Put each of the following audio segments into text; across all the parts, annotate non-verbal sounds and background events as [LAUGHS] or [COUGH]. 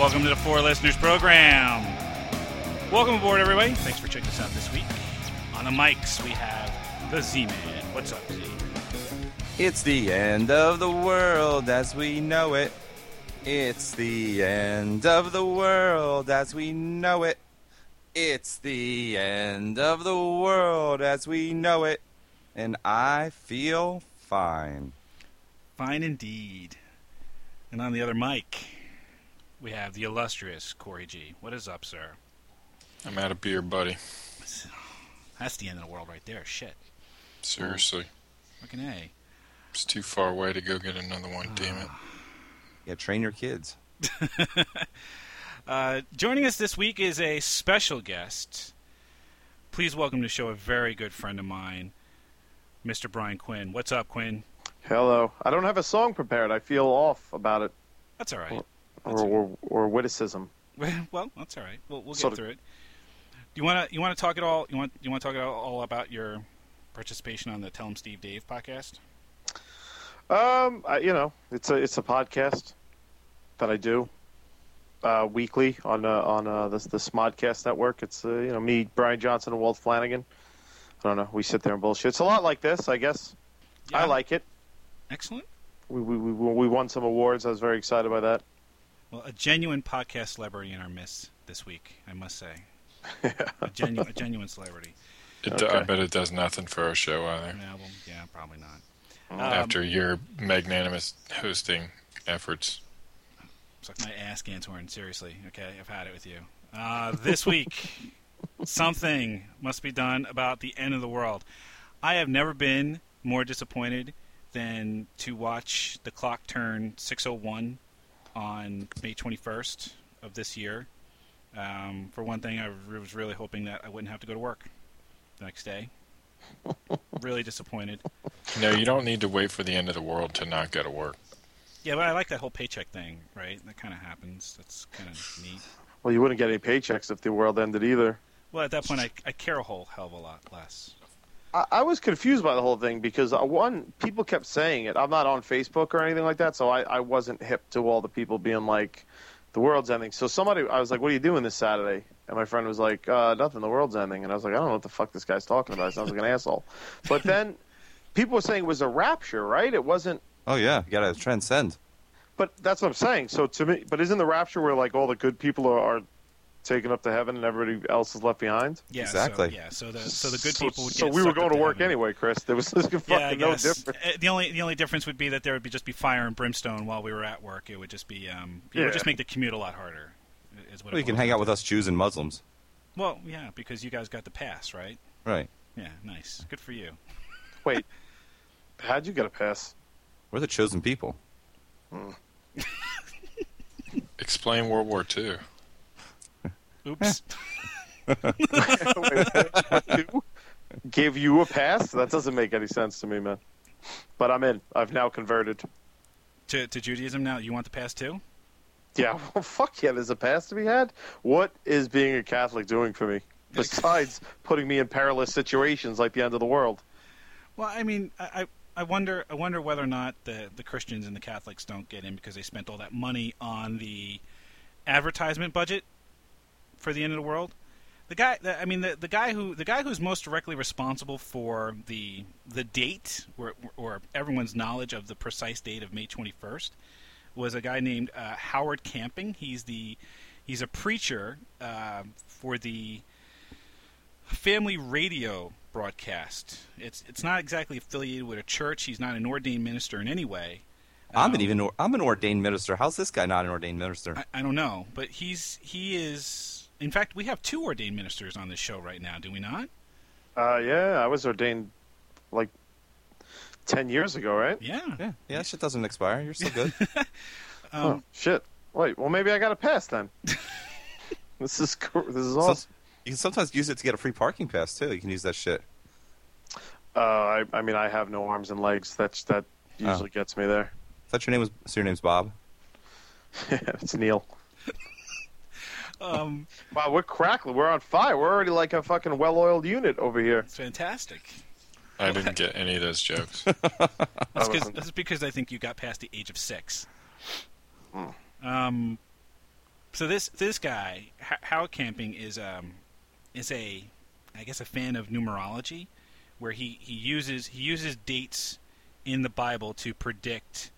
Welcome to the Four Listeners Program. Welcome aboard, everybody. Thanks for checking us out this week. On the mics, we have the Z-Man. What's up, Z? It's the end of the world as we know it. It's the end of the world as we know it. It's the end of the world as we know it. And I feel fine. Fine indeed. And on the other mic, we have the illustrious Corey G. What is up, sir? I'm out of beer, buddy. That's the end of the world right there. Shit. Seriously. Fucking A. It's too far away to go get another one, damn it. Yeah, train your kids. [LAUGHS] Uh, joining us this week is a special guest. Please welcome to the show a very good friend of mine, Mr. Brian Quinn. What's up, Quinn? Hello. I don't have a song prepared. I feel off about it, That's all right. Or or, or witticism. [LAUGHS] well, that's all right. We'll, we'll get of- through it. Do you want to you want to talk at all? You want you want to talk at all, about your participation on the Tell 'em Steve Dave podcast? Um, I, you know, it's a it's a podcast that I do uh, weekly on uh, on uh, the the Smodcast network. It's uh, you know me, Brian Johnson, and Walt Flanagan. I don't know. We sit there and bullshit. It's a lot like this, I guess. I like it. Excellent. We, we we we won some awards. I was very excited by that. Well, a genuine podcast celebrity in our midst this week, I must say. a, [LAUGHS] genu- a genuine celebrity. It, do- I bet it does nothing for our show either. An album? Yeah, probably not. Um, After your magnanimous hosting efforts. Suck my ass, Gantorn. Seriously. Okay, I've had it with you. Uh, this week, [LAUGHS] something must be done about the end of the world. I have never been more disappointed than to watch the clock turn 6:01 on May 21st of this year. Um, for one thing, I was really hoping that I wouldn't have to go to work the next day. [LAUGHS] really disappointed. No, you don't need to wait for the end of the world to not go to work. Yeah, but I like that whole paycheck thing, right? That kind of happens. That's kind of neat. Well, you wouldn't get any paychecks if the world ended either. Well, at that point, I, I care a whole hell of a lot less. I, I was confused by the whole thing because uh, one, people kept saying it. I'm not on Facebook or anything like that, so I, I wasn't hip to all the people being like, "The world's ending." So somebody, I was like, "What are you doing this Saturday?" And my friend was like, uh, "Nothing. The world's ending." And I was like, "I don't know what the fuck this guy's talking about. It sounds like an [LAUGHS] asshole." But then people were saying it was a rapture, right? It wasn't. Oh, yeah. You got to transcend. But that's what I'm saying. So to me, but isn't the rapture where like all the good people are, are taken up to heaven and everybody else is left behind? Yeah, Exactly. So, yeah, so the so the good So- people would So get we were going to work heaven. anyway, Chris. There was [LAUGHS] fucking Yeah, no difference. Uh, The only the only difference would be that there would be just be fire and brimstone while we were at work. It would just be um, it Yeah. would just make the commute a lot harder. Is what Well, you can hang down out with us Jews and Muslims. Well, yeah, because you guys got the pass, right? Right. Yeah, nice, good for you. [LAUGHS] Wait, how'd you get a pass? We're the chosen people. [LAUGHS] Explain World War II. Oops. [LAUGHS] [LAUGHS] Gave you a pass? That doesn't make any sense to me, man. But I'm in. I've now converted. to to Judaism now. You want the pass too? Yeah, [LAUGHS] well, fuck yeah, there's a pass to be had. What is being a Catholic doing for me? Besides putting me in perilous situations like the end of the world. Well, I mean, I, I I wonder I wonder whether or not the the Christians and the Catholics don't get in because they spent all that money on the advertisement budget for the end of the world. The guy, the, I mean, the, the guy who the guy who's most directly responsible for the the date or, or everyone's knowledge of the precise date of May twenty first was a guy named uh, Harold Camping. He's the he's a preacher uh, for the family radio broadcast. It's it's not exactly affiliated with a church. He's not an ordained minister in any way. I'm an Um, even. I'm an ordained minister. How's this guy not an ordained minister? I, I don't know, but he's he is. In fact, we have two ordained ministers on this show right now. Do we not? Uh, yeah, I was ordained like 10 years ago, right? Yeah. yeah, yeah. That shit doesn't expire. You're still good. [LAUGHS] Um, oh, shit. Wait, well, maybe I got a pass then. [LAUGHS] this is cool. This is So- awesome. you can sometimes use it to get a free parking pass too. You can use that shit. Uh, I, I mean, I have no arms and legs. That's that Oh. usually gets me there. I thought your name was. So your name's Bob. [LAUGHS] it's Neil. Um, Wow, we're crackling. We're on fire. We're already like a fucking well-oiled unit over here. fantastic. I didn't get any of those jokes. [LAUGHS] That's, 'cause- that's because I think you got past the age of six. Hmm. Um, So this this guy H- Harold Camping is um is a I guess a fan of numerology, where he, he uses he uses dates in the Bible to predict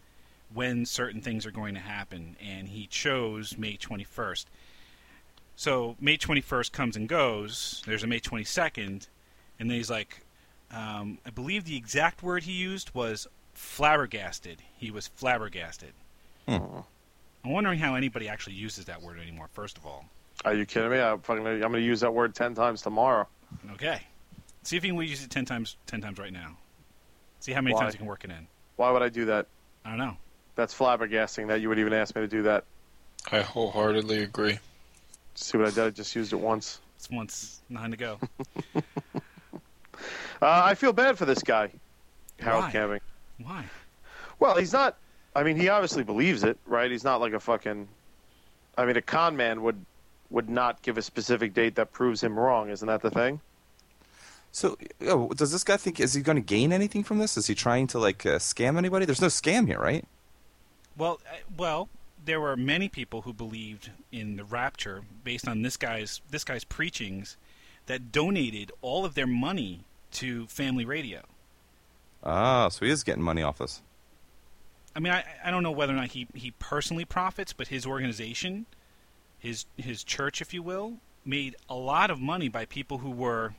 when certain things are going to happen, and he chose May twenty first. So May twenty first comes and goes. There's a May twenty second, and then he's like, um, I believe the exact word he used was flabbergasted. He was flabbergasted. Hmm. I'm wondering how anybody actually uses that word anymore. First of all, Are you kidding me? I'm fucking. I'm going to use that word ten times tomorrow. okay. See if you can use it ten times. Ten times right now. See how many Why? times you can work it in. Why would I do that? I don't know. That's flabbergasting that you would even ask me to do that. I wholeheartedly agree. See what I did? I just used it once. It's once nine to go. [LAUGHS] Uh, I feel bad for this guy, Harold Why? Camping. Why? Well, he's not. I mean, he obviously believes it, right? He's not like a fucking. I mean, a con man would would not give a specific date that proves him wrong. Isn't that the thing? So, oh, does this guy think is he going to gain anything from this? Is he trying to like uh, scam anybody? There's no scam here, right? Well, uh, well, there were many people who believed in the rapture based on this guy's this guy's preachings that donated all of their money to family radio. Ah, so he is getting money off us. I mean, I, I don't know whether or not he, he personally profits, but his organization, his his church, if you will, made a lot of money by people who were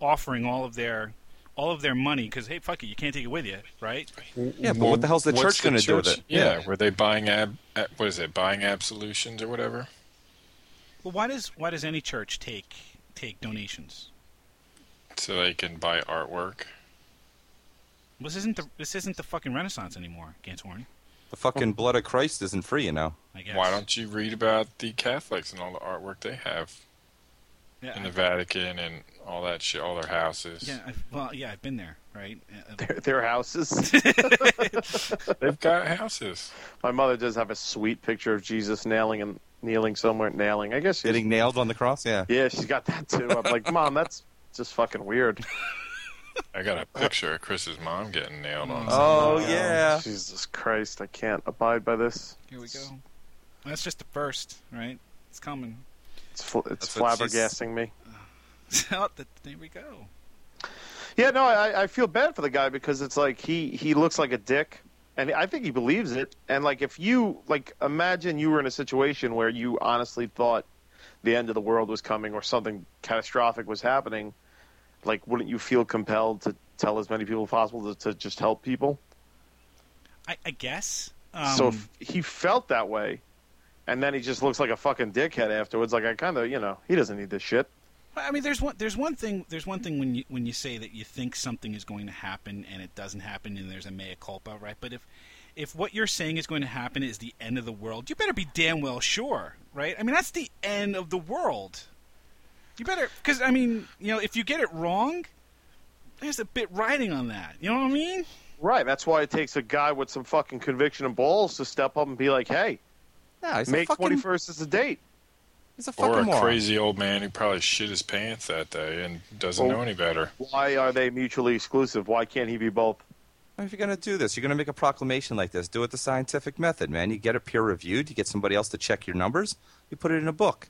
offering all of their all of their money because hey, fuck it, you can't take it with you, right? Yeah, but what the hell's the church gonna do with it? Yeah, Yeah. were they buying ab, ab? What is it? Buying absolutions or whatever? Well, why does why does any church take take donations? So they can buy artwork. This isn't the this isn't the fucking Renaissance anymore, Gantorn. The fucking blood of Christ isn't free, you know. I guess. Why don't you read about the Catholics and all the artwork they have yeah, in the Vatican and all that shit, all their houses? yeah, I've, well, yeah, I've been there, right? Uh, Their, their houses. [LAUGHS] They've got houses. My mother does have a sweet picture of Jesus nailing and kneeling somewhere, nailing. I guess Getting nailed on the cross, yeah. Yeah, she's got that too. I'm like, Mom, that's just fucking weird. I got a picture of Chris's mom getting nailed on. Oh something. yeah. Jesus Christ, I can't abide by this. Here we go. That's just the first, right? It's coming. It's fl- it's That's what she's- flabbergasting me. Th- there we go. Yeah, no, I, I feel bad for the guy because it's like he he looks like a dick, and I think he believes it. And like, if you like, imagine you were in a situation where you honestly thought the end of the world was coming or something catastrophic was happening. Like, wouldn't you feel compelled to tell as many people as possible to, to just help people? I, I guess. Um, so if he felt that way, and then he just looks like a fucking dickhead afterwards. Like, I kind of, you know, he doesn't need this shit. I mean, there's one. There's one thing. There's one thing when you when you say that you think something is going to happen and it doesn't happen, and there's a mea culpa, right? But if if what you're saying is going to happen is the end of the world, you better be damn well sure, right? I mean, that's the end of the world. You better, because I mean, you know, if you get it wrong, there's a bit riding on that. You know what I mean? Right. That's why it takes a guy with some fucking conviction and balls to step up and be like, "Hey, Yeah, he's May a fucking, twenty first is the date." He's a fucking Or a moron. crazy old man who probably shit his pants that day and doesn't Oh. know any better. Why are they mutually exclusive? Why can't he be both? If you're gonna do this, you're gonna make a proclamation like this. Do it the scientific method, man. You get it peer reviewed. You get somebody else to check your numbers. You put it in a book.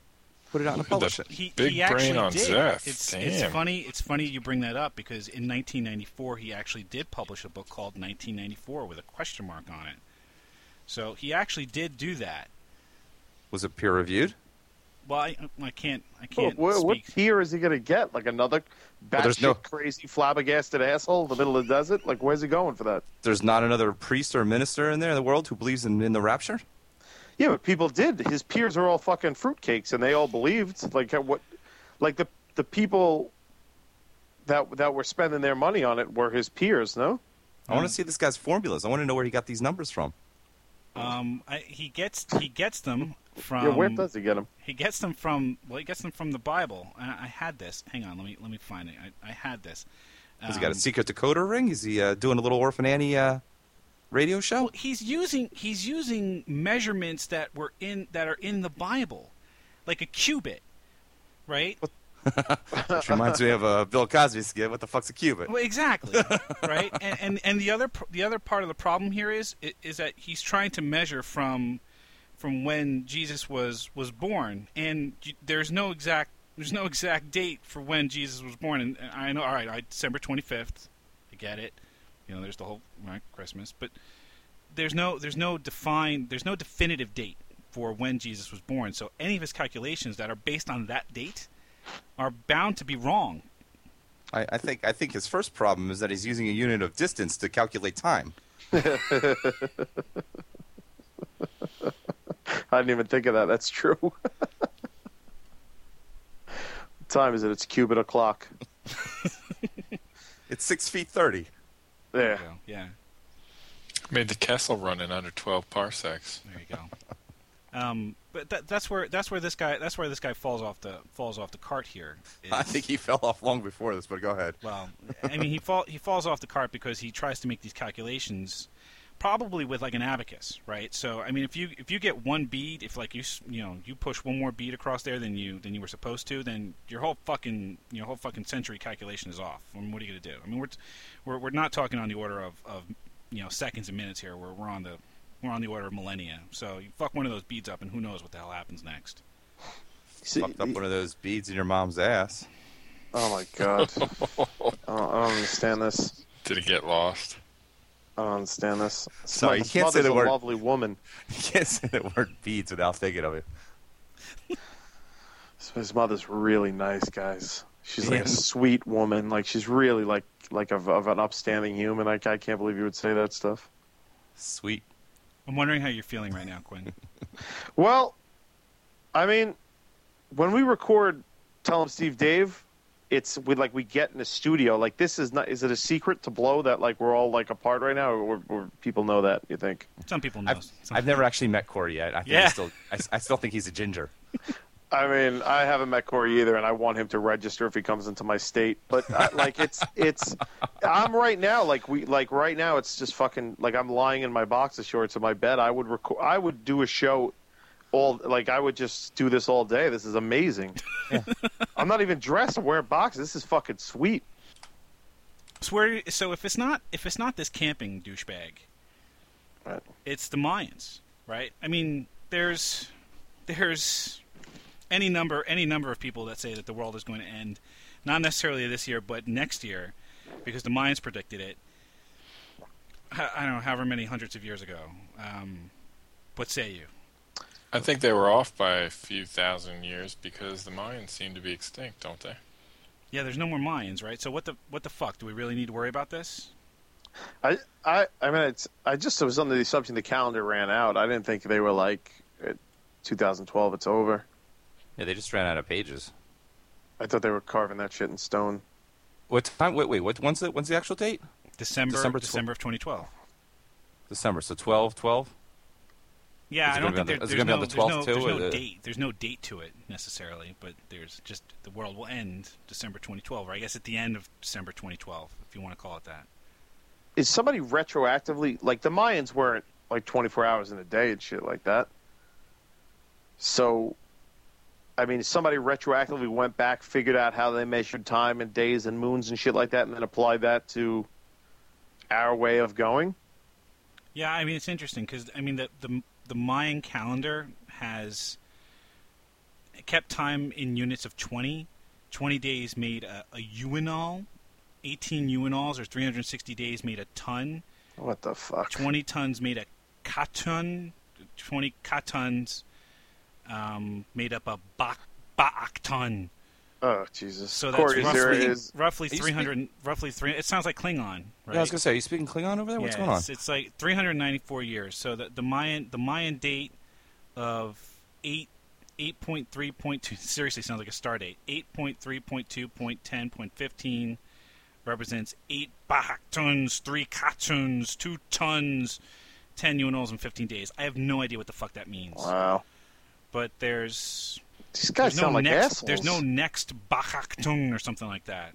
Put it out and Look at publish that. He, Big he brain actually on did. Zeph. It's, Damn. it's funny. It's funny you bring that up because in 1994 he actually did publish a book called 1994 with a question mark on it. So he actually did do that. Was it peer reviewed? Well, I, I can't. I can't what, what speak. tier is he going to get? Like another batshit there's no- crazy flabbergasted asshole in the middle of the desert? Like, where's he going for that? There's not another priest or minister in there in the world who believes in, in the rapture. Yeah, but people did. His peers are all fucking fruitcakes, and they all believed. Like what? Like the the people that that were spending their money on it were his peers. No. I want to see this guy's formulas. I want to know where he got these numbers from. Um, I, he gets he gets them from. yeah, where does he get them? He gets them from. Well, he gets them from the Bible. I, I had this. Hang on. Let me let me find it. I, I had this. Has he got a Um, secret decoder ring? Is he uh, doing a little Orphan Annie uh, radio show? Well, he's using he's using measurements that were in that are in the Bible, like a cubit, right? Which reminds me of a Bill Cosby skit. What the fuck's a cubit? Well, exactly, right? And, and and the other the other part of the problem here is is that he's trying to measure from from when Jesus was was born, and there's no exact there's no exact date for when Jesus was born. And and I know, all right, I, December 25th, I get it. You know, there's the whole right, Christmas, but there's no there's no defined there's no definitive date for when Jesus was born. So any of his calculations that are based on that date are bound to be wrong. I, I think I think his first problem is that he's using a unit of distance to calculate time. [LAUGHS] I didn't even think of that. That's true. what [LAUGHS] time is it? It's cubit o'clock. [LAUGHS] It's six feet thirty. There. So, yeah. Made the Kessel run in under 12 parsecs. There you go. Um, but that, that's where that's where this guy that's where this guy falls off the falls off the cart here. [LAUGHS] I think he fell off long before this, but go ahead. Well, I mean, he fall he falls off the cart because he tries to make these calculations, probably with like an abacus, right? So, I mean, if you if you get one bead, if like you you know you push one more bead across there than you than you were supposed to, then your whole fucking your whole fucking century calculation is off. I mean, what are you gonna do? I mean, we're t- we're we're not talking on the order of, of you know seconds and minutes here. We're we're on the we're on the order of millennia. So you fuck one of those beads up, and who knows what the hell happens next? See, Fucked up one of those beads in your mom's ass. oh my god. I, [LAUGHS] don't, I don't understand this. Did it get lost? I don't understand this. So you can't say the a word- lovely woman. [LAUGHS] You can't say the word beads without thinking of it. [LAUGHS] So His mother's really nice, guys. She's like Yeah. a sweet woman. Like she's really like like of, of an upstanding human. Like I can't believe you would say that stuff. Sweet. I'm wondering how you're feeling right now, Quinn. [LAUGHS] Well, I mean, when we record, Tell 'Em Steve Dave, it's we like we get in a studio. Like this is not. Is it a secret to blow that like we're all like apart right now, or, or people know that? You think? Some people know. I've, Some I've never actually met Corey yet. I think Yeah. he's still, I, I still think he's a ginger. [LAUGHS] I mean, I haven't met Corey either, and I want him to register if he comes into my state. But I, like, it's it's. I'm right now, like we like right now. It's just fucking like I'm lying in my boxer shorts in my bed. I would record. I would do a show. All like I would just do this all day. This is amazing. I'm not even dressed. I'm wearing boxers. This is fucking sweet. So, where, so if it's not if it's not this camping douchebag, Right. it's the Mayans, right? I mean, there's there's any number any number of people that say that the world is going to end, not necessarily this year, but next year, because the Mayans predicted it. I I don't know, however many hundreds of years ago. Um, what say you? I think they were off by a few thousand years because the Mayans seem to be extinct, don't they? Yeah, there's no more Mayans, right? So what the what the fuck? Do we really need to worry about this? I I I mean, it's I just was under the assumption the calendar ran out. I didn't think they were like, 2012. It's over. Yeah, they just ran out of pages. I thought they were carving that shit in stone. What time? Wait, wait. What? When's the when's the actual date? December December December, of 2012. December. So 12, 12? Yeah, I don't think be there, on the- is it there's, no, on the there's no too, there's no or the- date. There's no date to it necessarily, but there's just the world will end December 2012, or I guess at the end of December 2012, if you want to call it that. Is somebody retroactively like the Mayans weren't like 24 hours in a day and shit like that? So, I mean, somebody retroactively went back, figured out how they measured time and days and moons and shit like that, and then applied that to our way of going. Yeah, I mean it's interesting because I mean the the the Mayan calendar has kept time in units of 20. 20 days made a, a uinal. 18 uinals or 360 days made a tun. What the fuck? 20 tuns made a katun. 20 katuns um, made up a bak baktun. Oh Jesus! So that's Corey, roughly, is roughly Are you 300. Roughly three. It sounds like Klingon, right? Yeah, I was gonna say, are you speaking Klingon over there? What's Yeah, going on? It's, it's like 394 years. So the, the Mayan the Mayan date of eight 8.3.2 seriously sounds like a star date. 8.3.2.10.15 represents eight baktuns, three katuns, two tuns, 10 uinals in 15 days. I have no idea what the fuck that means. wow. But there's These guys there's no sound like next assholes. there's no next bakaktung or something like that.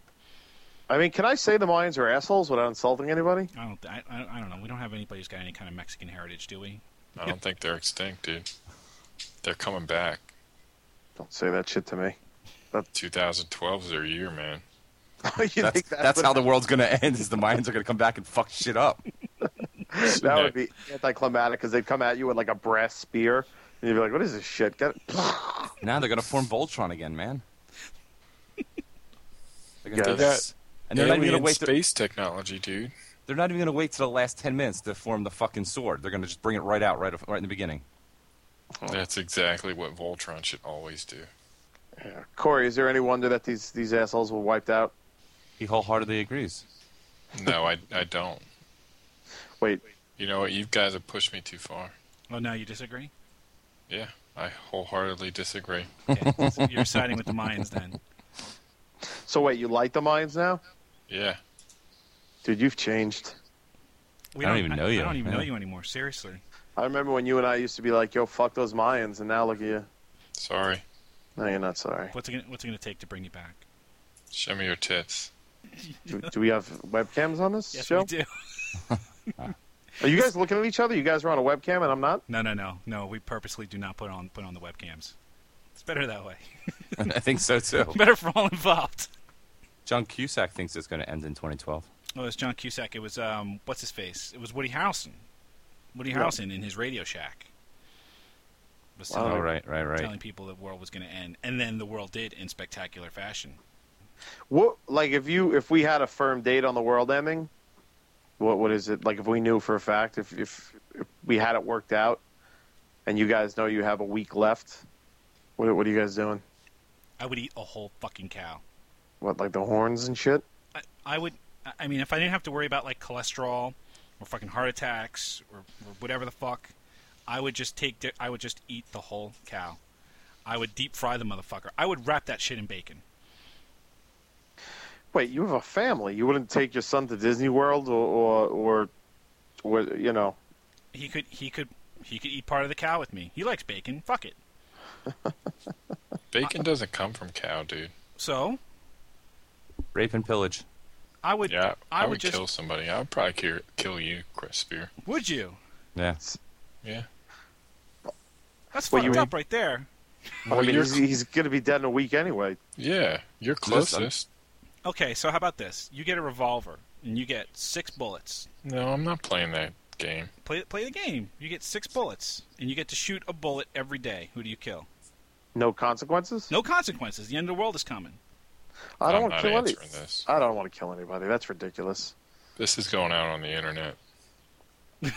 I mean, can I say the Mayans are assholes without insulting anybody? I don't I, I, I don't know. We don't have anybody who's got any kind of Mexican heritage, do we? I don't think they're extinct, dude. They're coming back. Don't say that shit to me. 2012 is their year, man. [LAUGHS] you That's, think that's, what- how the world's gonna end. Is the Mayans are gonna come back and fuck shit up? [LAUGHS] that would be anticlimactic because they'd come at you with like a brass spear And you'd be like, "What is this shit?" Get [LAUGHS] Now they're gonna form Voltron again, man. They're gonna Yeah. do They this. And they're not even gonna wait. To, space technology, dude. they're not even gonna wait to the last ten minutes to form the fucking sword. They're gonna just bring it right out, right, right in the beginning. That's exactly what Voltron should always do. Yeah. Corey, is there any wonder that these these assholes were wiped out? He wholeheartedly agrees. No, I, I don't. Wait, You know what? You guys have pushed me too far. Oh, now you disagree? Yeah, I wholeheartedly disagree. [LAUGHS] Okay, so you're siding with the Mayans then. so wait, you like the Mayans now, Yeah. dude? You've changed. We I don't even know I, you. I don't even know you anymore. Seriously. I remember when you and I used to be like, "Yo, fuck those Mayans," and now look at you. Sorry. No, you're not sorry. What's it gonna, what's it going to take to bring you back? Show me your tits. Do, do we have webcams on this [LAUGHS] Yes, show? we do. [LAUGHS] Are you guys looking at each other? You guys are on a webcam, and I'm not. No, no, no, no. We purposely do not put on put on the webcams. It's better that way. [LAUGHS] I think so too. [LAUGHS] Better for all involved. John Cusack thinks it's gonna end in 2012. Oh, it was John Cusack. It was um, what's his face? It was Woody Harrelson. Woody Yeah. Harrelson in his Radio Shack. Was Wow. telling, Oh, right, right, right. telling people the world was going to end, and then the world did in spectacular fashion. What like if you if we had a firm date on the world ending, what what is it like? If we knew for a fact, if if, if we had it worked out, and you guys know you have a week left, what what are you guys doing? I would eat a whole fucking cow. What like the horns and shit? I, I would. I- mean, if I didn't have to worry about like cholesterol or fucking heart attacks or, or whatever the fuck, I would just take. di- I would just eat the whole cow. I would deep fry the motherfucker. I would wrap that shit in bacon. Wait, you have a family. You wouldn't take your son to Disney World or or or, or you know? He could. He could. He could eat part of the cow with me. He likes bacon. Fuck it. [LAUGHS] Bacon doesn't come from cow, dude. So Rape and pillage. I would. Yeah, I, I would, would just- kill somebody. I would probably kill, kill you, Chris Spear. Would you? Yeah. Yeah. That's Well, fucked you- up right there. Oh, I mean, he's, he's going to be dead in a week anyway. yeah, you're Listen. closest. Okay, so how about this? You get a revolver and you get six bullets. No, I'm not playing that game. Play play the game. You get six bullets and you get to shoot a bullet every day. Who do you kill? No consequences. No consequences. The end of the world is coming. I don't I'm want to kill any. answering this. I don't want to kill anybody. That's ridiculous. This is going out on the internet. [LAUGHS]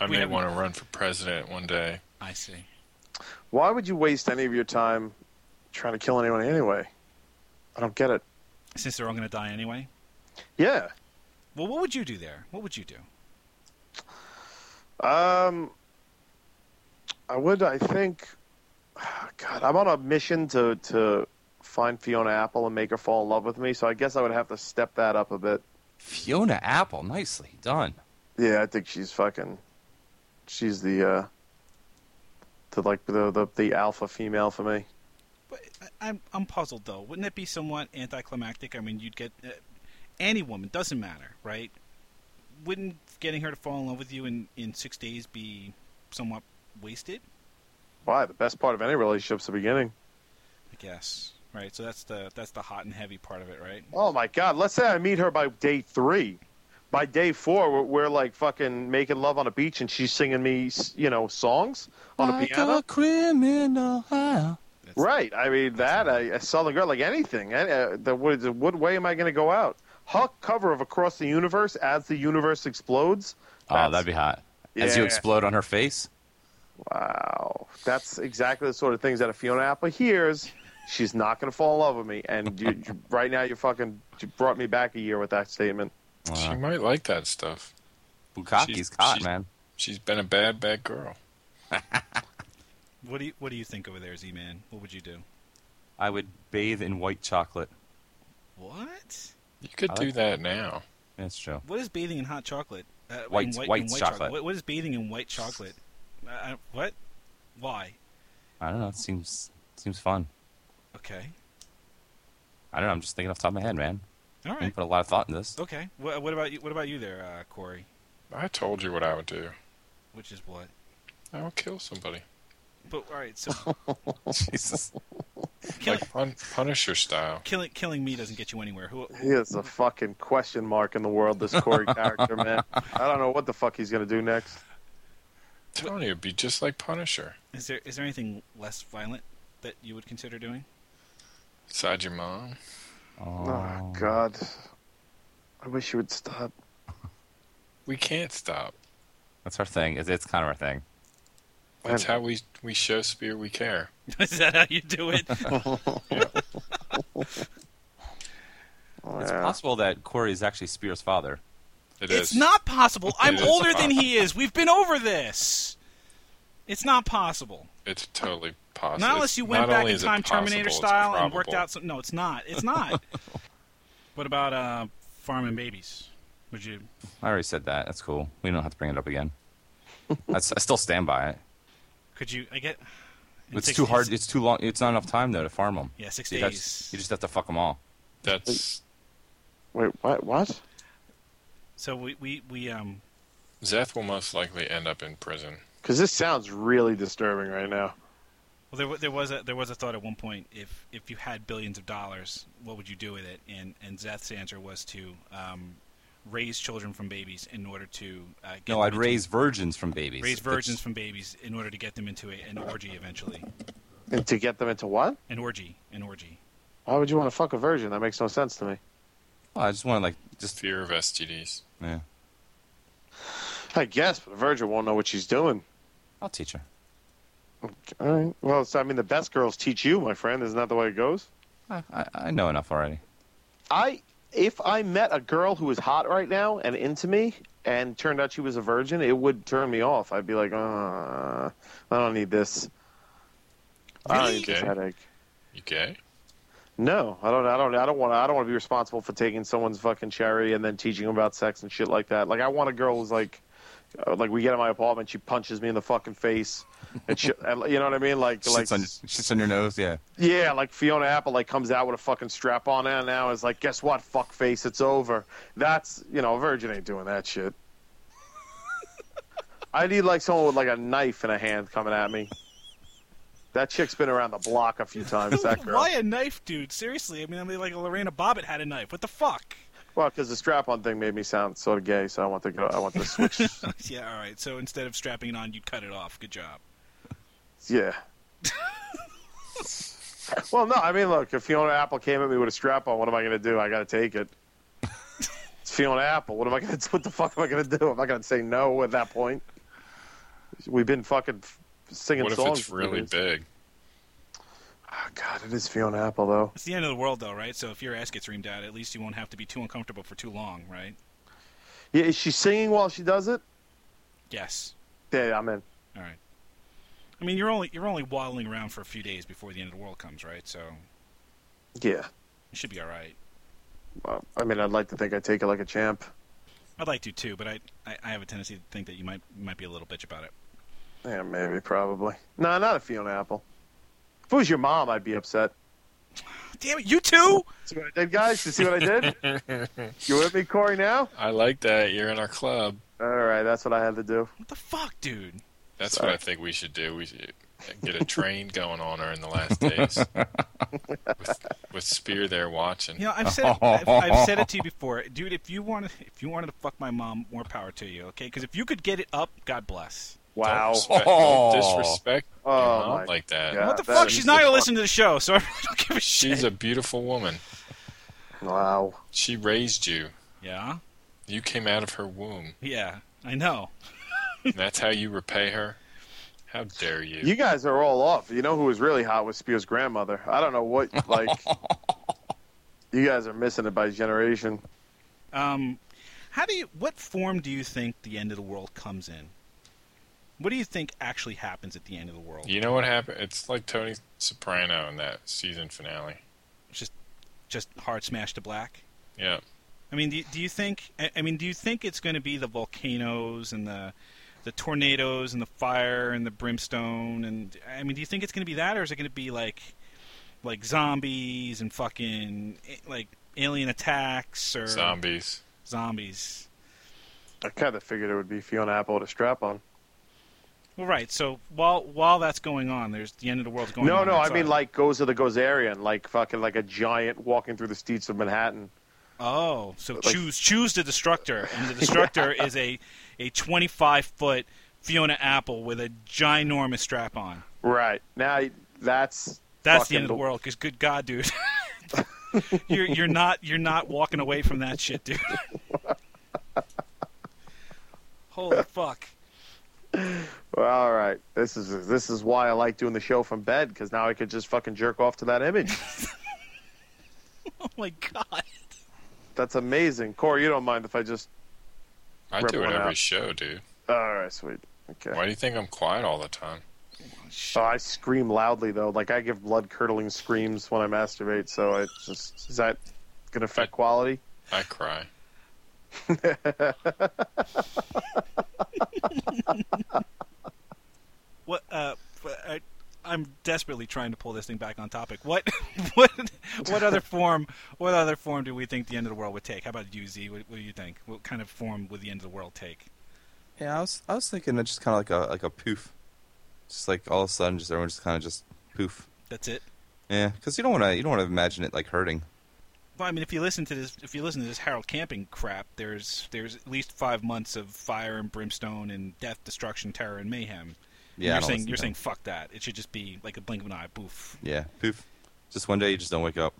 I may want to run for president one day. I see. Why would you waste any of your time trying to kill anyone anyway? I don't get it. Since they're all going to die anyway. Yeah. Well, what would you do there? What would you do? Um, I would. I think. [SIGHS] God, I'm on a mission to to find Fiona Apple and make her fall in love with me. So I guess I would have to step that up a bit. Fiona Apple, nicely done. Yeah, I think she's fucking. She's the uh, the like the the, the alpha female for me. I- I'm I'm puzzled though. Wouldn't it be somewhat anticlimactic? I mean, you'd get uh, any woman doesn't matter, right? Wouldn't getting her to fall in love with you in in six days be somewhat wasted? Why? The best part of any relationship's the beginning. I guess. Right. So that's the that's the hot and heavy part of it, right? Oh my God! Let's say I meet her by day three. By day four, we're, we're like fucking making love on a beach, and she's singing me, you know, songs on a Like piano. a criminal. Wow. That's, Right. I mean that I a the girl, like anything. Uh, the, what, what way am I going to go out? Huck cover of Across the Universe as the universe explodes. Oh, that'd be hot. As you explode on her face. Wow, that's exactly the sort of things that if Fiona Apple hears, she's not going to fall in love with me. And you, [LAUGHS] you, right now, you fucking you brought me back a year with that statement. She might like that stuff. Bukaki's She's- hot, she's- man. She's been a bad, bad girl. [LAUGHS] What do you what do you think over there, Z man? What would you do? I would bathe in white chocolate. What? You could I do like- that now. That's true. What is bathing in hot chocolate? Uh, in White- white, white in chocolate. What, what is bathing in white chocolate? Uh, what? Why? I don't know. It seems seems fun. Okay. I don't know. I'm just thinking off the top of my head, man. All I didn't put a lot of thought in this. Okay. What, what about you? What about you there, uh, Corey? I told you what I would do. Which is what? I would kill somebody. But all right. So [LAUGHS] Jesus. killing, Like pun- Punisher style. killing killing me doesn't get you anywhere. Who? He is a fucking question mark in the world. This Corey [LAUGHS] character, man. I don't know what the fuck he's going to do next. Tony would be just like Punisher. Is there is there anything less violent that you would consider doing? Besides your mom. Oh, oh. God, I wish you would stop. We can't stop. That's our thing. It's, it's kind of our thing. That's how we we show Spear we care. [LAUGHS] is that how you do it? [LAUGHS] It's Yeah. possible that Corey is actually Spear's father. It it's is. not possible. [LAUGHS] I'm is older than he is. We've been over this. It's not possible. It's totally possible. Not unless you went Not back only in is it time Terminator it's style and worked probable. out some. No, it's not. It's not. what about uh, farming babies? Would you? I already said that. That's cool. We don't have to bring it up again. That's, I still stand by it. Could you? I get. It's six too days- hard. It's too long. It's not enough time though to farm them. Yeah, six You, days. just, you just have to fuck them all. That's Wait, what? What? So we we we um. Zeth will most likely end up in prison. Because this sounds really disturbing right now. Well, there, there was a there was a thought at one point if if you had billions of dollars, what would you do with it? And and Zeth's answer was to um, raise children from babies in order to uh, get No, them I'd into- raise virgins from babies. raise That's- virgins from babies in order to get them into a, an orgy eventually. And to get them into what? An orgy, an orgy. Why would you want to fuck a virgin? That makes no sense to me. Well, I just want to like just Fear of STDs. yeah. I guess, but a virgin won't know what she's doing. I'll teach her. All right. Well, so, I mean, the best girls teach you, my friend. Isn't that the way it goes? I, I, I know enough already. I, if I met a girl who was hot right now and into me, and turned out she was a virgin, it would turn me off. I'd be like, uh, I don't need this. I don't Really? need this headache. You gay? No, I don't. I don't. I don't want. I don't want to be responsible for taking someone's fucking cherry and then teaching them about sex and shit like that. Like I want a girl who's like, Uh, like we get in my apartment, she punches me in the fucking face, and shit. and, you know what I mean? Like, like, Shits on, shits on your nose. Yeah. yeah, like Fiona Apple like comes out with a fucking strap on and now is like, guess what? Fuck face, it's over. That's you know, a virgin ain't doing that shit. [LAUGHS] I need like someone with like a knife in a hand coming at me. That chick's been around the block a few times. That [LAUGHS] girl. Why a knife, dude? Seriously, I mean, I mean, like Lorena Bobbitt had a knife. What the fuck? Well, because the strap-on thing made me sound sort of gay, so I want to go. I want to switch. [LAUGHS] yeah, all right. So instead of strapping it on, you'd cut it off. Good job. yeah. [LAUGHS] well, no, I mean, look, if Fiona Apple came at me with a strap-on, what am I going to do? I got to take it. [LAUGHS] it's Fiona Apple. What am I going to? do? What the fuck am I going to do? I'm not going to say no at that point. We've been fucking f- singing What if songs. it's for really years. big? God, it is Fiona Apple though. It's the end of the world, though, right? So if your ass gets reamed out, at least you won't have to be too uncomfortable for too long, right? Yeah, is she singing while she does it? Yes. Yeah, I'm in. All right. I mean, you're only you're only waddling around for a few days before the end of the world comes, right? So Yeah. you should be all right. Well, I mean, I'd like to think I take it like a champ. I'd like to too, but I, I, I have a tendency to think that you might might be a little bitch about it. Yeah, maybe, probably. No, not a Fiona Apple. If it was your mom, I'd be upset. Damn it, you too! See what I did, guys? You see what I did? [LAUGHS] you with me, Corey? Now? I like that. You're in our club. All right, that's what I had to do. What the fuck, dude? That's Sorry. what I think we should do. We should get a train [LAUGHS] going on her in the last days. [LAUGHS] with, with Spear there watching. You know, I've said it, I've, I've said it to you before, dude. If you wanted if you wanted to fuck my mom, more power to you, okay? Because if you could get it up, God bless. Wow. [LAUGHS] Don't, Oh. disrespect Oh, my like that. God. what the that fuck? She's not the gonna fuck- listen to the show, so [LAUGHS] I really don't give a shit. She's a beautiful woman. Wow. She raised you. yeah, You came out of her womb. yeah, I know. That's how you repay her? How dare you? You guys are all off. You know who was really hot was Spear's grandmother. I don't know what, [LAUGHS] like. you guys are missing it by generation. Um, how do you? What form do you think the end of the world comes in? What do you think actually happens at the end of the world? You know what happened? It's like Tony Soprano in that season finale. Just just hard smash to black. Yeah. I mean, do you, do you think? I I mean, do you think it's going to be the volcanoes and the the tornadoes and the fire and the brimstone and I mean, do you think it's going to be that, or is it going to be like like zombies and fucking eh, like alien attacks or Zombies. zombies? I kind of figured it would be Fiona Apple with a strap on. Well, right. So while while that's going on, there's the end of the world's going No, on. no, no. I mean like Gozer the Gozerian, like fucking like a giant walking through the streets of Manhattan. Oh, so Like- choose choose the destructor, and the destructor [LAUGHS] is a a 25 foot Fiona Apple with a ginormous strap on. Right now, that's That's the end of the world. Because good God, dude, [LAUGHS] [LAUGHS] you're you're not you're not walking away from that shit, dude. Holy fuck! Well, all right, this is this is why I like doing the show from bed because now I could just fucking jerk off to that image. [LAUGHS] Oh my God! That's amazing, Corey. You don't mind if I just? I do it every out. show, dude. All right, sweet. Okay. Why do you think I'm quiet all the time? Oh, I scream loudly though. Like I give blood curdling screams when I masturbate. So it just is that gonna affect quality? I cry. [LAUGHS] [LAUGHS] What? Uh, I, I'm desperately trying to pull this thing back on topic. What? [LAUGHS] What? What other form? What other form do we think the end of the world would take? How about you, Z? What, what do you think? What kind of form would the end of the world take? Yeah, I was I was thinking of just kind of like a like a poof, just like all of a sudden, just everyone just kind of just poof. That's it. Yeah, because you don't want to you don't want to imagine it like hurting. Well, I mean, if you listen to this, if you listen to this Harold Camping crap, there's there's at least five months of fire and brimstone and death, destruction, terror, and mayhem. Yeah, you're saying you're saying fuck that. It should just be like a blink of an eye, poof. Yeah, poof. Just one day you just don't wake up.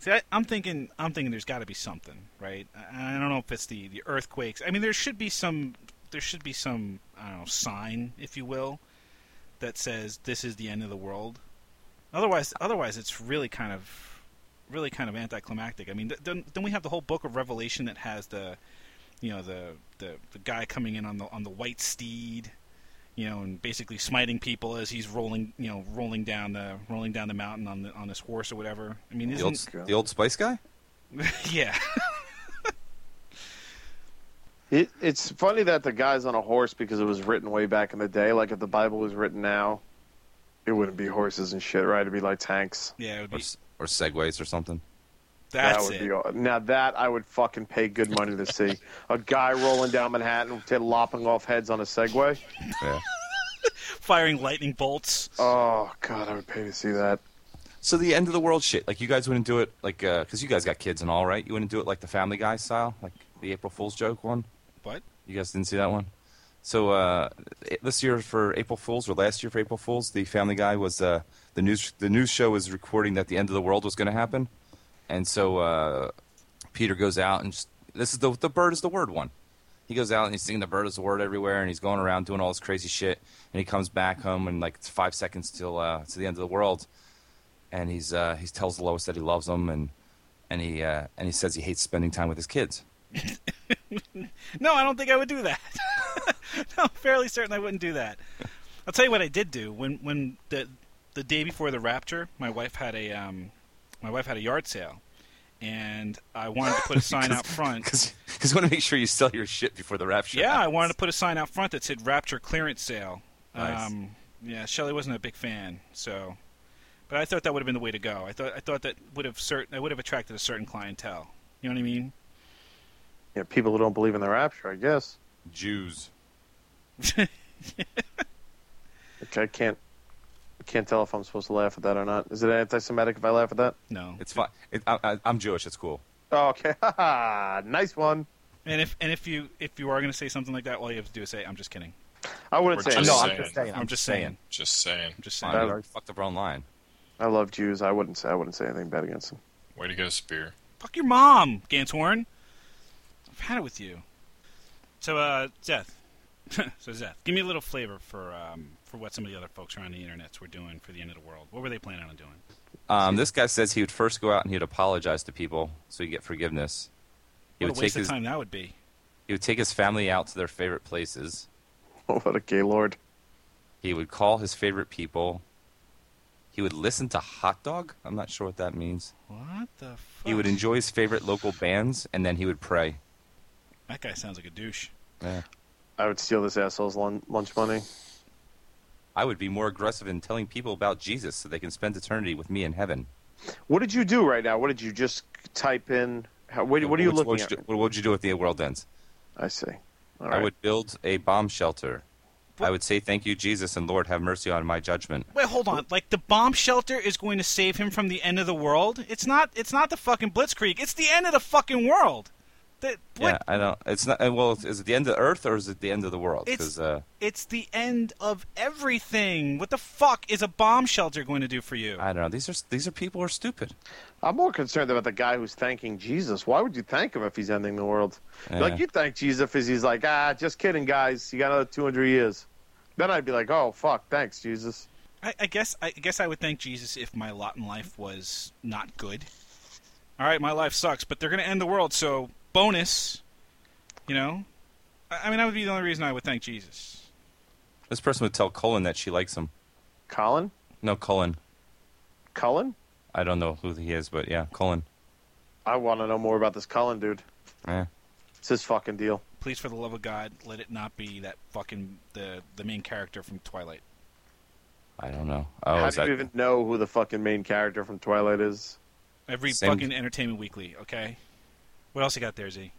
See, I, I'm thinking, I'm thinking, there's got to be something, right? I, I don't know if it's the the earthquakes. I mean, there should be some, there should be some, I don't know, sign, if you will, that says this is the end of the world. Otherwise, otherwise, it's really kind of, really kind of anticlimactic. I mean, th- then then we have the whole book of Revelation that has the, you know, the the the guy coming in on the on the white steed. You know, and basically smiting people as he's rolling, you know, rolling down the rolling down the mountain on the on this horse or whatever. I mean, The isn't old the old Spice guy. [LAUGHS] yeah. [LAUGHS] It, it's funny that the guy's on a horse because it was written way back in the day. Like if the Bible was written now, it wouldn't be horses and shit, right? It'd be like tanks. Yeah, it would or, be. s- or segways or something. That's that would it. be aw- now that I would fucking pay good money to see a guy rolling down Manhattan, t- lopping off heads on a Segway. Yeah. [LAUGHS] Firing lightning bolts. Oh god, I would pay to see that. So the end of the world shit, like you guys wouldn't do it, like because you guys got kids and all, right? You wouldn't do it like the Family Guy style, like the April Fool's joke one. What? You guys didn't see that one? So uh, this year for April Fools, or last year for April Fools, the Family Guy was uh, the news. The news show was recording that the end of the world was going to happen, and so uh, Peter goes out and just, this is the the bird is the word one. He goes out and he's singing the bird is the word everywhere, and he's going around doing all this crazy shit. And he comes back home and like it's five seconds till uh, to the end of the world, and he's uh, he tells Lois that he loves him, and and he uh, and he says he hates spending time with his kids. [LAUGHS] No, I don't think I would do that. [LAUGHS] no, I'm fairly certain I wouldn't do that. I'll tell you what I did do when when the the day before the rapture, my wife had a um, my wife had a yard sale, and I [LAUGHS] wanted to put a sign out front. because you want to make sure you sell your shit before the rapture. Yeah, I wanted to put a sign out front that said "Rapture Clearance Sale." Nice. Um, yeah, Shelley wasn't a big fan, so, but I thought that would have been the way to go. I thought I thought that would have certain that would have attracted a certain clientele. You know what I mean? Yeah, people who don't believe in the rapture, I guess. Jews. [LAUGHS] Okay, I can't I can't tell if I'm supposed to laugh at that or not. Is it anti-Semitic if I laugh at that? No. It's fine. It, I, I, I'm Jewish. It's cool. Oh, okay, [LAUGHS] nice one. And if and if you if you are going to say something like that, all you have to do is say, "I'm just kidding." I wouldn't We're say. No, saying. I'm just saying. I'm just saying. Just saying. I'm just Fine, saying. you already fucked up our own line. I love Jews. I wouldn't say. I wouldn't say anything bad against them. Way to go, Spear. Fuck your mom, Ganthorn. I've had it with you. So, uh, Zeth. [LAUGHS] so, Zeth, give me a little flavor for um, for what some of the other folks around the internets were doing for the end of the world. What were they planning on doing? Um, this guy says he would first go out and he'd apologize to people so he'd get forgiveness. He What would a take waste of his time that would be. he would take his family out to their favorite places. [LAUGHS] what a gay lord. He would call his favorite people. He would listen to Hot Dog. I'm not sure what that means. What the fuck? He would enjoy his favorite local bands, and then he would pray. That guy sounds like a douche. Yeah. I would steal this asshole's lunch money. I would be more aggressive in telling people about Jesus so they can spend eternity with me in heaven. What did you do right now? What did you just type in? How, what, what are you What's- looking what'd at? you do- what would you do if the world ends? I see. All I would build a bomb shelter. I would say, Thank you, Jesus, and Lord, have mercy on my judgment. Wait, hold on. Like the bomb shelter is going to save him from the end of the world? It's not. It's not the fucking Blitzkrieg. It's the end of the fucking world. That, Yeah. I don't. It's not. uh, Well, is it the end of the Earth or is it the end of the world? It's- Because uh, It's the end of everything. What the fuck is a bomb shelter going to do for you? I don't know. These are these are people who are stupid. I'm more concerned about the guy who's thanking Jesus. Why would you thank him if he's ending the world? Yeah. Like you thank Jesus if he's like, ah, just kidding, guys. You got another 200 years. Then I'd be like, oh fuck, thanks, Jesus. I, I guess I guess I would thank Jesus if my lot in life was not good. All right, my life sucks, but they're going to end the world, so bonus. You know, I, I mean, that would be the only reason I would thank Jesus. This person would tell Colin that she likes him. Colin, No, Cullen. Cullen. I don't know who he is, but yeah, Cullen. I want to know more about this Cullen dude. Eh. It's his fucking deal. Please, for the love of God, let it not be that fucking the the main character from Twilight. I don't know. Oh, How is do you even know who the fucking main character from Twilight is? Every Same- fucking Entertainment Weekly. Okay, what else you got there, Z?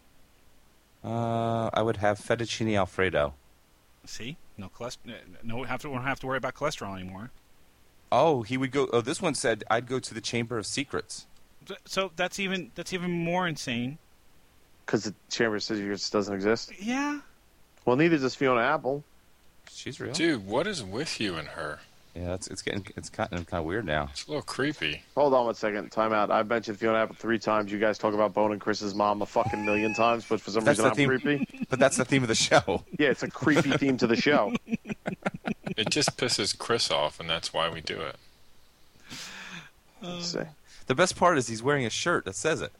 Uh, I would have fettuccine alfredo. See, no cholesterol. No, have to won't have to worry about cholesterol anymore. Oh, he would go. Oh, this one said I'd go to the Chamber of Secrets. So- So that's even that's even more insane. Because the Chamber of Secrets doesn't exist. Yeah. Well, neither does Fiona Apple. She's real. Dude, what is with you and her? Yeah, it's it's getting it's kind of kind of weird now. It's a little creepy. Hold on one second. Time out. I've mentioned Fiona Apple three times. You guys talk about Bone and Chris's mom a fucking million times, but for some That's reason the I'm theme. creepy. But that's the theme of the show. Yeah, it's a creepy theme to the show. It just pisses Chris off, and that's why we do it. Let's see. The best part is he's wearing a shirt that says it.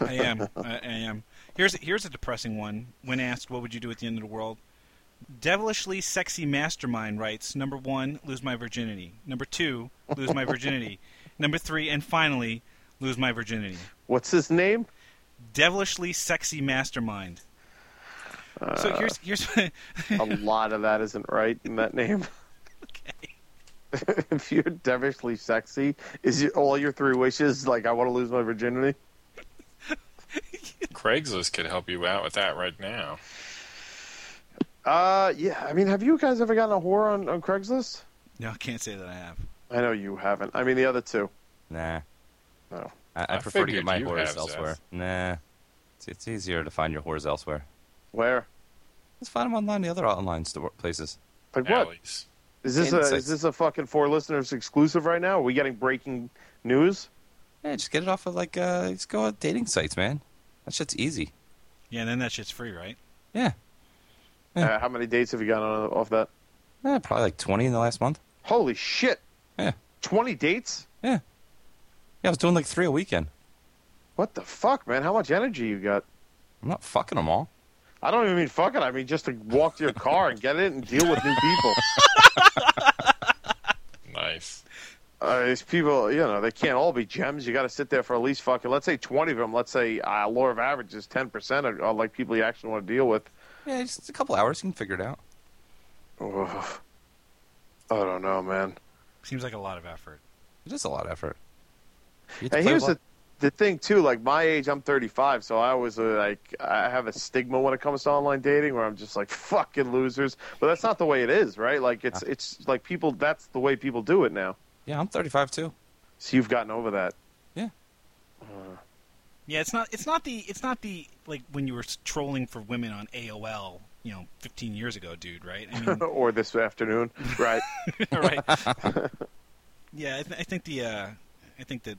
I am. I, I am. Here's here's a depressing one. When asked what would you do at the end of the world, devilishly sexy mastermind writes: Number one, lose my virginity. Number two, lose my virginity. [LAUGHS] Number three, and finally, lose my virginity. What's his name? Devilishly sexy mastermind. so uh, here's here's [LAUGHS] [LAUGHS] A lot of that isn't right in that name. okay. if you're devilishly sexy, is your, all your three wishes like I want to lose my virginity? Craigslist could help you out with that right now. Uh, yeah. I mean, have you guys ever gotten a whore on, on Craigslist? No, I can't say that I have. I know you haven't. I mean, the other two. Nah. No. I, I I prefer to get my whores elsewhere. Seth. Nah. It's, it's easier to find your whores elsewhere. Where? Let's find them online. The other online store places. Like what? Alleys. Is this a is this a fucking four listeners exclusive right now? Are we getting breaking news? Yeah, just get it off of like uh, just go on dating sites, man. That shit's easy. Yeah, and then that shit's free, right? Yeah. Yeah. Uh, how many dates have you got on, off that? Eh, probably like twenty in the last month. Holy shit! Yeah. Twenty dates? Yeah. Yeah, I was doing like three a weekend. What the fuck, man? How much energy you got? I'm not fucking them all. I don't even mean fucking. I mean just to walk to your car and get it and deal with new people. [LAUGHS] Nice. Uh, these people, you know, they can't all be gems. You got to sit there for at least fucking, let's say 20 of them. Let's say uh, law of average is 10% are, are like people you actually want to deal with. Yeah, just a couple hours, you can figure it out. Oh, I don't know, man. Seems like a lot of effort. It is a lot of effort. You have to And here's the, the thing, too. Like, my age, I'm 35, so I always, uh, like, I have a stigma when it comes to online dating where I'm just like, fucking losers. But that's not the way it is, right? Like, it's, it's like people, that's the way people do it now. Yeah, I'm 35 too. So you've gotten over that. Yeah, it's not. It's not the. It's not the like when you were trolling for women on AOL. You know, 15 years ago, dude. Right? I mean, [LAUGHS] or this afternoon, right? [LAUGHS] right. [LAUGHS] yeah, I, th- I think the. Uh, I think the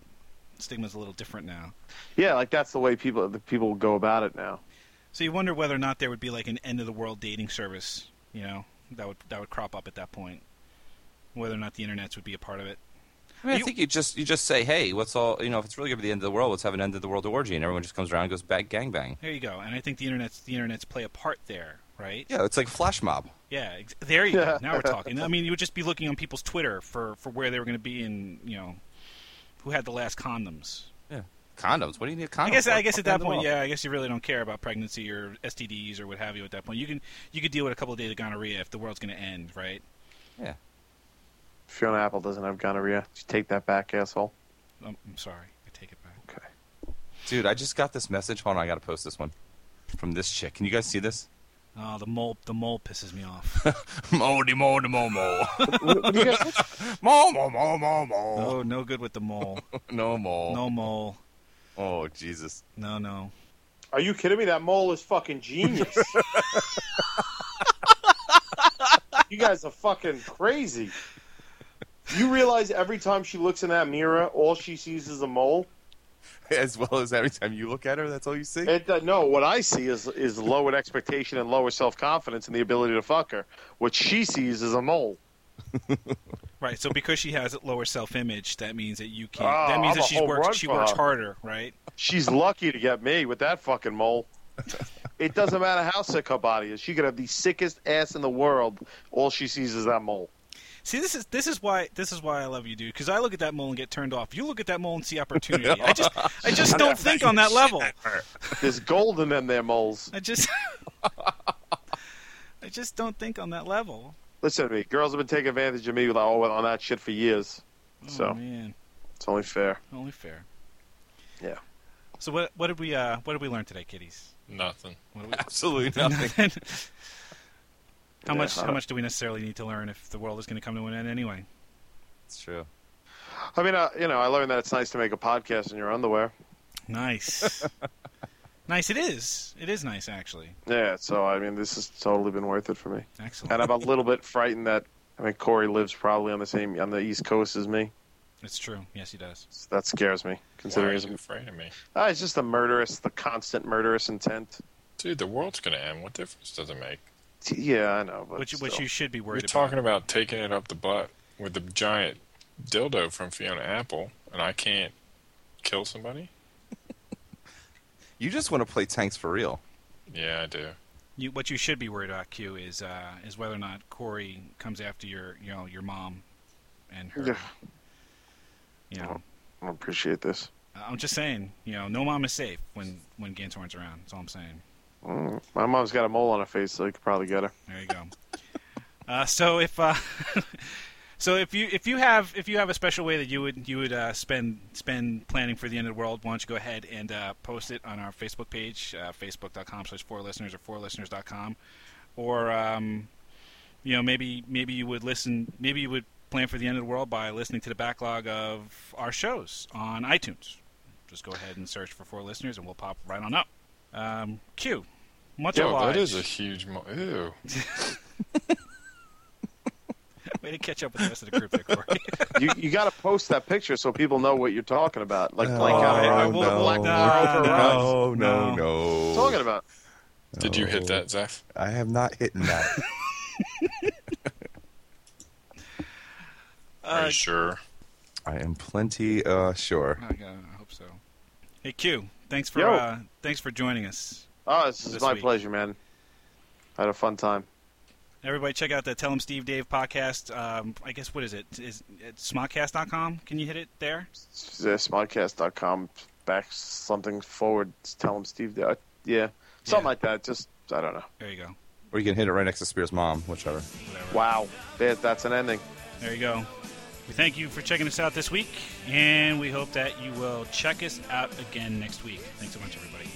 stigma's a little different now. yeah, like that's the way people, the people go about it now. So you wonder whether or not there would be like an end of the world dating service. You know, that would that would crop up at that point. Whether or not the internets would be a part of it. I mean, You- I think you just you just say, hey, what's all you know? If it's really gonna be the end of the world, let's have an end of the world orgy, and everyone just comes around and goes back gangbang. There you go. And I think the internet's the internet's play a part there, right? Yeah, it's like a flash mob. Yeah, ex- there you go. Now we're talking. [LAUGHS] I mean, you would just be looking on people's Twitter for, for where they were going to be and, you know, who had the last condoms. Yeah, condoms. What do you need condoms? I guess for? I guess at that point, yeah, I guess you really don't care about pregnancy or STDs or what have you at that point. You can you could deal with a couple of days of gonorrhea if the world's going to end, right? Yeah. Fiona Apple doesn't have gonorrhea. Just take that back, asshole. Um, I'm sorry. I take it back. Okay. Dude, I just got this message. Hold on, I gotta post this one from this chick. Can you guys see this? Oh, the mole the mole pisses me off. [LAUGHS] Moldy, moldy, mo, mo, [LAUGHS] What, what do you guys, mo, mo, mo, mo, mo. oh, no good with the mole. [LAUGHS] No mole. No mole. Oh Jesus. No, no. Are you kidding me? That mole is fucking genius. you guys are fucking crazy. You realize every time she looks in that mirror, all she sees is a mole. As well as every time you look at her, that's all you see. It, uh, no, what I see is is lowered expectation and lower self confidence and the ability to fuck her. What she sees is a mole. [LAUGHS] Right. So because she has a lower self-image, that means that you can't. Oh, that means I'm that a she works. She works her. harder, right? She's lucky to get me with that fucking mole. It doesn't matter how sick her body is. She could have the sickest ass in the world. All she sees is that mole. See, this is this is why this is why I love you, dude. Because I look at that mole and get turned off. You look at that mole and see opportunity. I just I [LAUGHS] just don't think on that level. There's golden in them there moles. I just [LAUGHS] I just don't think on that level. Listen to me. Girls have been taking advantage of me with all on that shit for years. Oh, So man, it's only fair. only fair. Yeah. So what what did we uh what did we learn today, kiddies? Nothing. What we, [LAUGHS] Absolutely nothing. How Yeah, much how don't- much do we necessarily need to learn if the world is going to come to an end anyway? it's true. I mean, uh, you know, I learned that it's nice to make a podcast in your underwear. Nice, [LAUGHS] nice. It is. It is nice, actually. Yeah. So I mean, this has totally been worth it for me. Excellent. And I'm a little bit frightened that I mean Corey lives probably on the same on the East Coast as me. It's true. Yes, he does. So that scares me, Why are considering you he's afraid of me? Ah, it's just the murderous, the constant murderous intent. Dude, the world's gonna end. What difference does it make? T- Yeah, I know, but Which which you should be worried. You're worried talking about. about taking it up the butt with the giant dildo from Fiona Apple, and I can't kill somebody? You just want to play tanks for real. Yeah, I do. You, what you should be worried about, Q, is uh, is whether or not Corey comes after your you know your mom and her. Yeah. You know, I don't appreciate this. I'm just saying. You know, no mom is safe when when Gantorn's around. That's all I'm saying. Mm, My mom's got a mole on her face, so you could probably get her. There you go. uh, so if uh, [LAUGHS] so if you if you have if you have a special way that you would you would uh, spend spend planning for the end of the world, why don't you go ahead and uh, post it on our Facebook page, uh, facebook.com slash four listeners or four listeners.com, or um, you know maybe maybe you would listen maybe you would plan for the end of the world by listening to the backlog of our shows on iTunes. Just go ahead and search for four listeners, and we'll pop right on up. Um, Q, much Yo, obliged. that is a huge. Mo- Ew. [LAUGHS] Way to catch up with the rest of the group there, Corey. [LAUGHS] You you got to post that picture so people know what you're talking about. Like blank Oh, out I- I a will- road, black no, car over a road. no, no, no. no. Talking about. Did you hit that, Zeph? I have not hit that. [LAUGHS] Are Uh, you sure? I am plenty uh, sure. I, gotta- I hope so. Hey Q, thanks for uh, thanks for joining us. Oh, this is my week. pleasure, man. I had a fun time. Everybody, check out the Tell 'em Steve Dave podcast. Um, I guess what is it? Is it smodcast.com? Can you hit it there? Yeah, Smodcast.com back something forward. Tell 'Em Steve. Uh, yeah, something Yeah. like that. Just I don't know. There you go. Or you can hit it right next to Spears' mom, whichever. Whatever. Wow, that's an ending. There you go. We thank you for checking us out this week, and we hope that you will check us out again next week. Thanks so much, everybody.